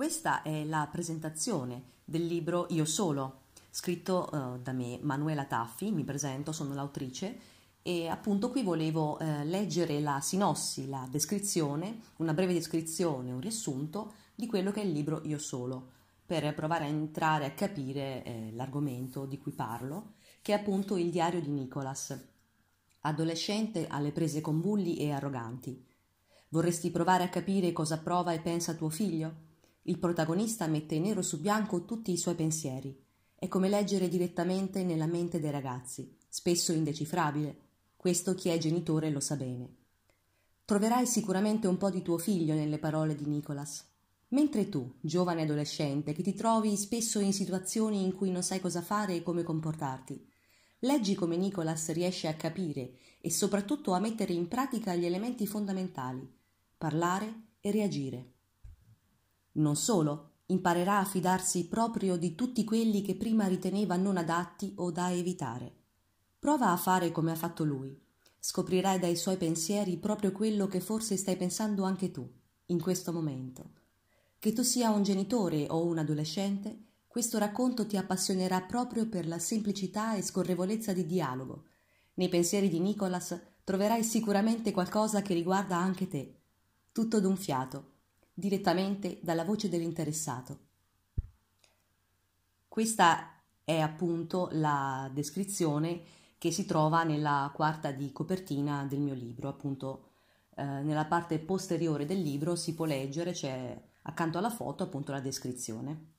Questa è la presentazione del libro Io Solo, scritto uh, da me, Manuela Taffi, mi presento, sono l'autrice e appunto qui volevo uh, leggere la sinossi, la descrizione, una breve descrizione, un riassunto di quello che è il libro Io Solo, per provare a entrare a capire eh, l'argomento di cui parlo, che è appunto il diario di Nicholas, adolescente alle prese con bulli e arroganti. Vorresti provare a capire cosa prova e pensa tuo figlio? Il protagonista mette nero su bianco tutti i suoi pensieri. È come leggere direttamente nella mente dei ragazzi, spesso indecifrabile. Questo chi è genitore lo sa bene. Troverai sicuramente un po' di tuo figlio nelle parole di Nicholas. Mentre tu, giovane adolescente, che ti trovi spesso in situazioni in cui non sai cosa fare e come comportarti, leggi come Nicholas riesce a capire e soprattutto a mettere in pratica gli elementi fondamentali, parlare e reagire. Non solo, imparerà a fidarsi proprio di tutti quelli che prima riteneva non adatti o da evitare. Prova a fare come ha fatto lui. Scoprirai dai suoi pensieri proprio quello che forse stai pensando anche tu, in questo momento. Che tu sia un genitore o un adolescente, questo racconto ti appassionerà proprio per la semplicità e scorrevolezza di dialogo. Nei pensieri di Nicholas troverai sicuramente qualcosa che riguarda anche te. Tutto d'un fiato, direttamente dalla voce dell'interessato. Questa è appunto la descrizione che si trova nella quarta di copertina del mio libro, appunto eh, nella parte posteriore del libro si può leggere, c'è accanto alla foto appunto la descrizione.